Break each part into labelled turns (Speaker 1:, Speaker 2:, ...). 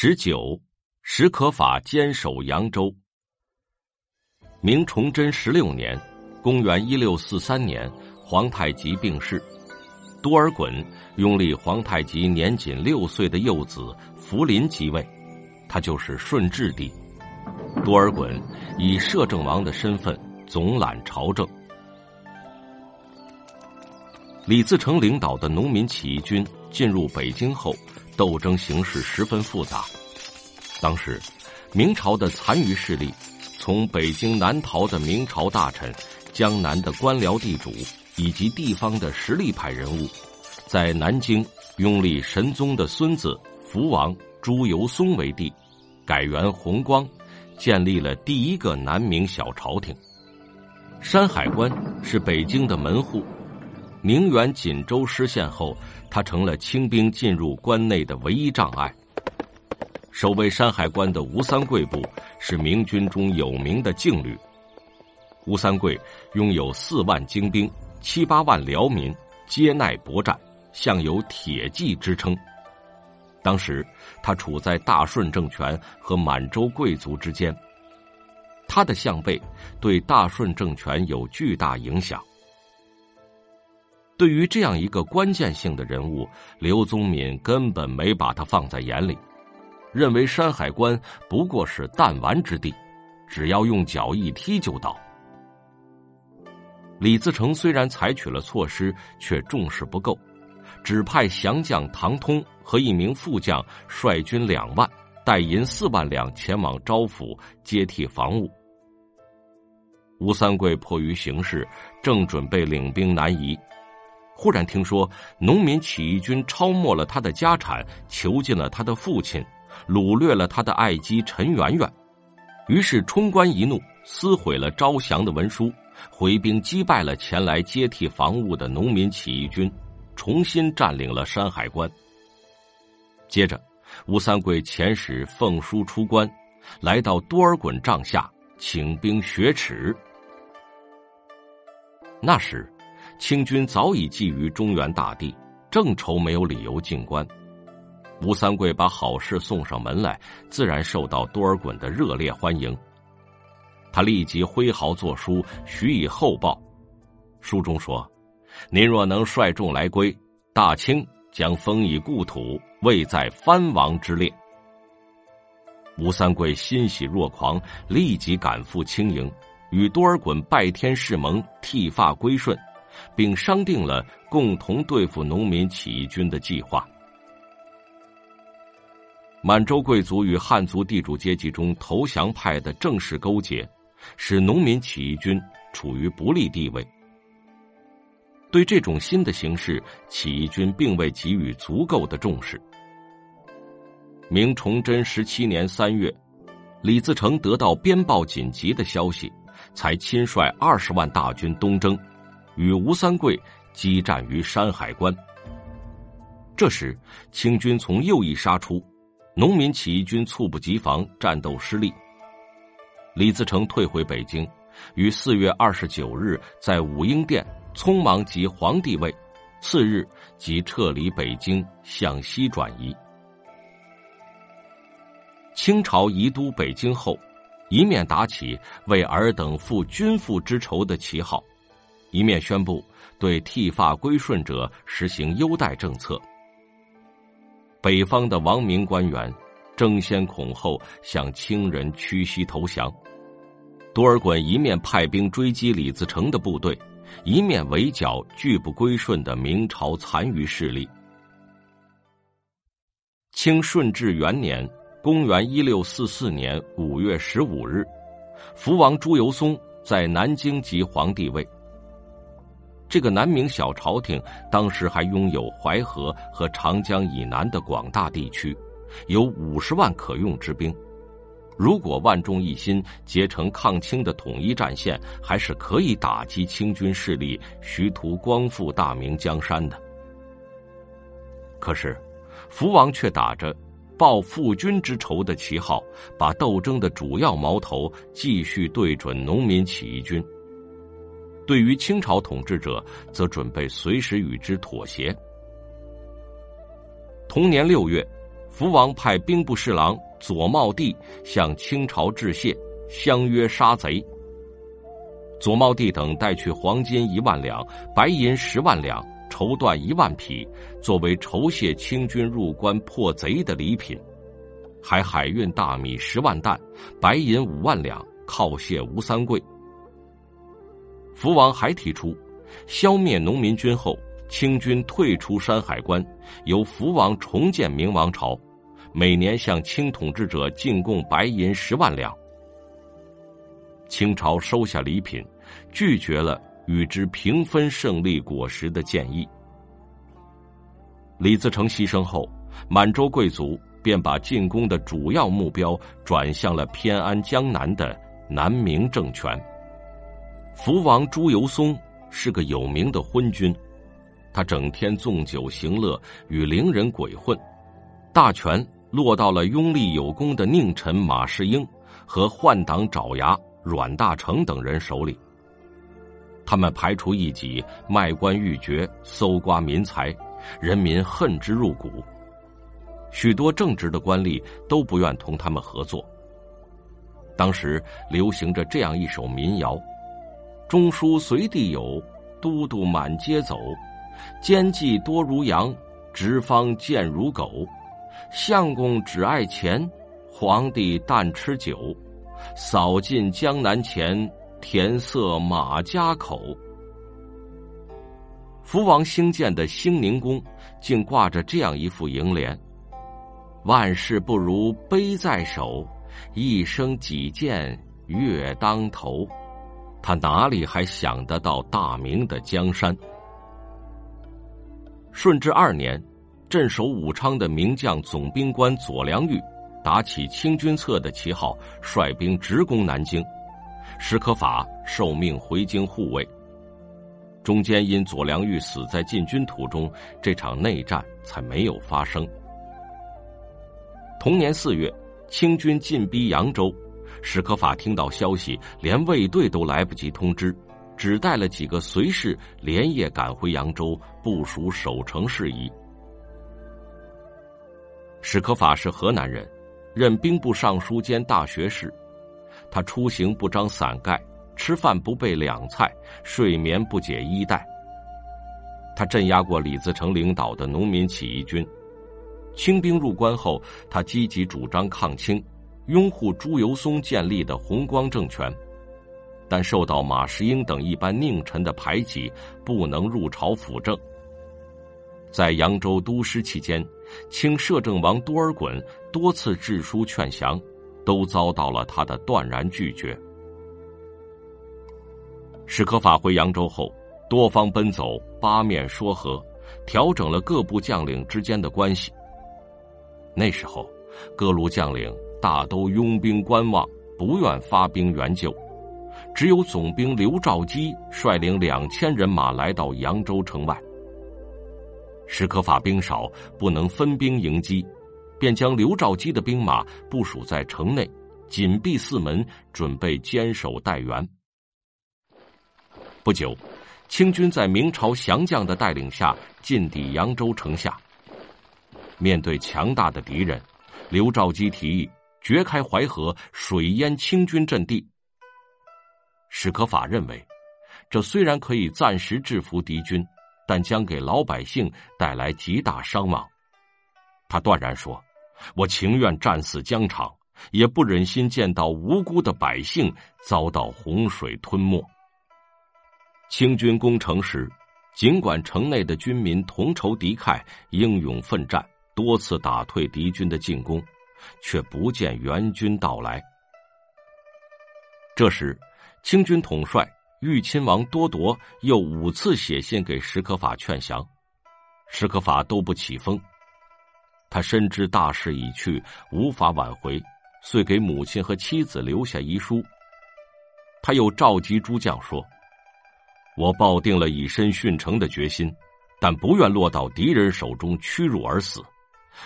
Speaker 1: 十九，史可法坚守扬州。明崇祯十六年，公元一六四三年，皇太极病逝，多尔衮拥立皇太极年仅六岁的幼子福临即位，他就是顺治帝。多尔衮以摄政王的身份总揽朝政。李自成领导的农民起义军进入北京后。斗争形势十分复杂。当时，明朝的残余势力，从北京南逃的明朝大臣、江南的官僚地主以及地方的实力派人物，在南京拥立神宗的孙子福王朱由崧为帝，改元弘光，建立了第一个南明小朝廷。山海关是北京的门户。宁远锦州失陷后，他成了清兵进入关内的唯一障碍。守卫山海关的吴三桂部是明军中有名的劲旅。吴三桂拥有四万精兵、七八万辽民，接耐搏战，向有“铁骑”之称。当时他处在大顺政权和满洲贵族之间，他的相背对大顺政权有巨大影响。对于这样一个关键性的人物，刘宗敏根本没把他放在眼里，认为山海关不过是弹丸之地，只要用脚一踢就倒。李自成虽然采取了措施，却重视不够，只派降将唐通和一名副将率军两万，带银四万两前往招抚接替防务。吴三桂迫于形势，正准备领兵南移。忽然听说农民起义军抄没了他的家产，囚禁了他的父亲，掳掠了他的爱姬陈圆圆，于是冲冠一怒，撕毁了招降的文书，回兵击败了前来接替防务的农民起义军，重新占领了山海关。接着，吴三桂遣使奉书出关，来到多尔衮帐下，请兵雪耻。那时。清军早已觊觎中原大地，正愁没有理由进关。吴三桂把好事送上门来，自然受到多尔衮的热烈欢迎。他立即挥毫作书，许以厚报。书中说：“您若能率众来归，大清将封以故土，位在藩王之列。”吴三桂欣喜若狂，立即赶赴清营，与多尔衮拜天誓盟，剃发归顺。并商定了共同对付农民起义军的计划。满洲贵族与汉族地主阶级中投降派的正式勾结，使农民起义军处于不利地位。对这种新的形势，起义军并未给予足够的重视。明崇祯十七年三月，李自成得到边报紧急的消息，才亲率二十万大军东征。与吴三桂激战于山海关。这时，清军从右翼杀出，农民起义军猝不及防，战斗失利。李自成退回北京，于四月二十九日在武英殿匆忙即皇帝位，次日即撤离北京，向西转移。清朝移都北京后，一面打起为尔等复君父之仇的旗号。一面宣布对剃发归顺者实行优待政策。北方的王明官员争先恐后向清人屈膝投降。多尔衮一面派兵追击李自成的部队，一面围剿拒不归顺的明朝残余势力。清顺治元年（公元一六四四年）五月十五日，福王朱由崧在南京即皇帝位。这个南明小朝廷当时还拥有淮河和长江以南的广大地区，有五十万可用之兵。如果万众一心，结成抗清的统一战线，还是可以打击清军势力，徐图光复大明江山的。可是，福王却打着报父君之仇的旗号，把斗争的主要矛头继续对准农民起义军。对于清朝统治者，则准备随时与之妥协。同年六月，福王派兵部侍郎左茂帝向清朝致谢，相约杀贼。左茂帝等带去黄金一万两、白银十万两、绸缎一万匹，作为酬谢清军入关破贼的礼品，还海运大米十万担、白银五万两，犒谢吴三桂。福王还提出，消灭农民军后，清军退出山海关，由福王重建明王朝。每年向清统治者进贡白银十万两。清朝收下礼品，拒绝了与之平分胜利果实的建议。李自成牺牲后，满洲贵族便把进攻的主要目标转向了偏安江南的南明政权。福王朱由崧是个有名的昏君，他整天纵酒行乐，与伶人鬼混，大权。落到了拥立有功的佞臣马士英和换党爪牙阮大铖等人手里。他们排除异己，卖官鬻爵，搜刮民财，人民恨之入骨。许多正直的官吏都不愿同他们合作。当时流行着这样一首民谣：“中书随地有，都督满街走，奸计多如羊，直方贱如狗。”相公只爱钱，皇帝但吃酒，扫尽江南钱，填塞马家口。福王兴建的兴宁宫，竟挂着这样一副楹联：“万事不如杯在手，一生几见月当头。”他哪里还想得到大明的江山？顺治二年。镇守武昌的名将总兵官左良玉，打起清君侧的旗号，率兵直攻南京。史可法受命回京护卫。中间因左良玉死在进军途中，这场内战才没有发生。同年四月，清军进逼扬州，史可法听到消息，连卫队都来不及通知，只带了几个随侍，连夜赶回扬州部署守城事宜。史可法是河南人，任兵部尚书兼大学士。他出行不张伞盖，吃饭不备两菜，睡眠不解衣带。他镇压过李自成领导的农民起义军。清兵入关后，他积极主张抗清，拥护朱由崧建立的弘光政权，但受到马士英等一般佞臣的排挤，不能入朝辅政。在扬州督师期间，清摄政王多尔衮多次致书劝降，都遭到了他的断然拒绝。史可法回扬州后，多方奔走，八面说和，调整了各部将领之间的关系。那时候，各路将领大都拥兵观望，不愿发兵援救，只有总兵刘兆基率领两千人马来到扬州城外。史可法兵少，不能分兵迎击，便将刘兆基的兵马部署在城内，紧闭四门，准备坚守待援。不久，清军在明朝降将的带领下进抵扬州城下。面对强大的敌人，刘兆基提议掘开淮河，水淹清军阵地。史可法认为，这虽然可以暂时制服敌军。但将给老百姓带来极大伤亡，他断然说：“我情愿战死疆场，也不忍心见到无辜的百姓遭到洪水吞没。”清军攻城时，尽管城内的军民同仇敌忾、英勇奋战，多次打退敌军的进攻，却不见援军到来。这时，清军统帅。豫亲王多铎又五次写信给史可法劝降，史可法都不起风。他深知大势已去，无法挽回，遂给母亲和妻子留下遗书。他又召集诸将说：“我抱定了以身殉城的决心，但不愿落到敌人手中屈辱而死。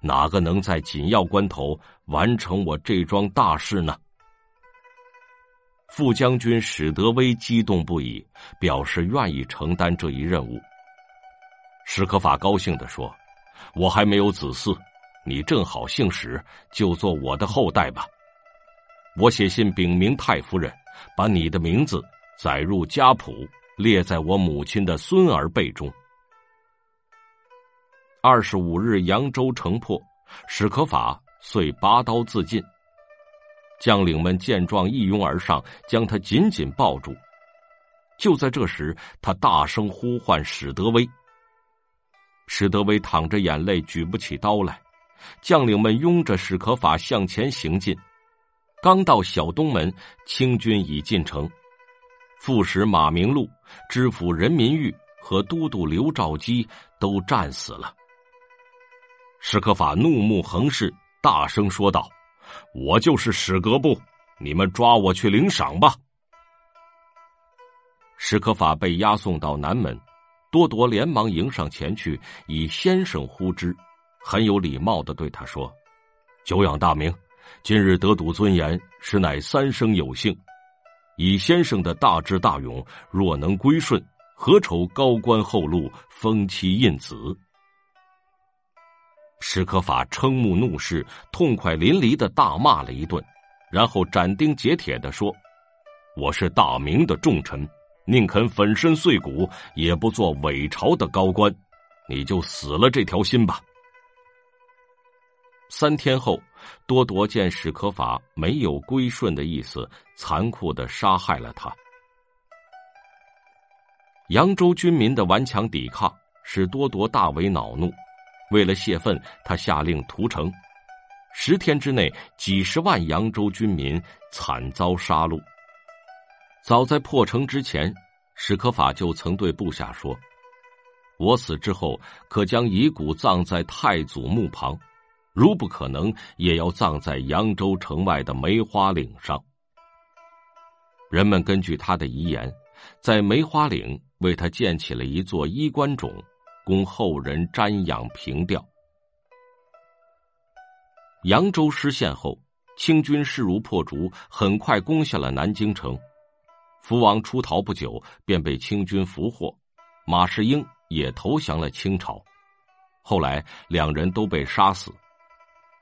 Speaker 1: 哪个能在紧要关头完成我这桩大事呢？”副将军史德威激动不已，表示愿意承担这一任务。史可法高兴地说：“我还没有子嗣，你正好姓史，就做我的后代吧。我写信禀明太夫人，把你的名字载入家谱，列在我母亲的孙儿辈中。二十五日，扬州城破，史可法遂拔刀自尽。将领们见状，一拥而上，将他紧紧抱住。就在这时，他大声呼唤史德威。史德威淌着眼泪，举不起刀来。将领们拥着史可法向前行进。刚到小东门，清军已进城。副使马明禄、知府任民玉和都督刘兆基都战死了。史可法怒目横视，大声说道：“我就是史格布，你们抓我去领赏吧！”史可法被押送到南门，多铎连忙迎上前去，以先生呼之，很有礼貌的对他说：“久仰大名。”今日得睹尊严，实乃三生有幸。以先生的大智大勇，若能归顺，何愁高官厚禄、封妻印子？史可法瞠目怒视，痛快淋漓的大骂了一顿，然后斩钉截铁的说：“我是大明的重臣，宁肯粉身碎骨，也不做伪朝的高官。你就死了这条心吧。”三天后，多铎见史可法没有归顺的意思，残酷的杀害了他。扬州军民的顽强抵抗使多铎大为恼怒，为了泄愤，他下令屠城。十天之内，几十万扬州军民惨遭杀戮。早在破城之前，史可法就曾对部下说：“我死之后，可将遗骨葬在太祖墓旁。”如不可能，也要葬在扬州城外的梅花岭上。人们根据他的遗言，在梅花岭为他建起了一座衣冠冢，供后人瞻仰凭吊。扬州失陷后，清军势如破竹，很快攻下了南京城。福王出逃不久，便被清军俘获，马士英也投降了清朝。后来，两人都被杀死。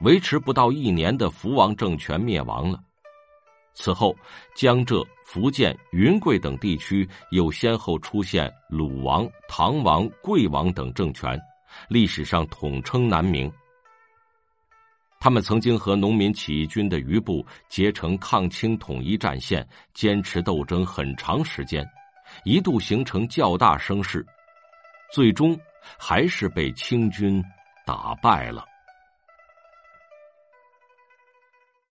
Speaker 1: 维持不到一年的福王政权灭亡了。此后，江浙、福建、云贵等地区又先后出现鲁王、唐王、贵王等政权，历史上统称南明。他们曾经和农民起义军的余部结成抗清统一战线，坚持斗争很长时间，一度形成较大声势，最终还是被清军打败了。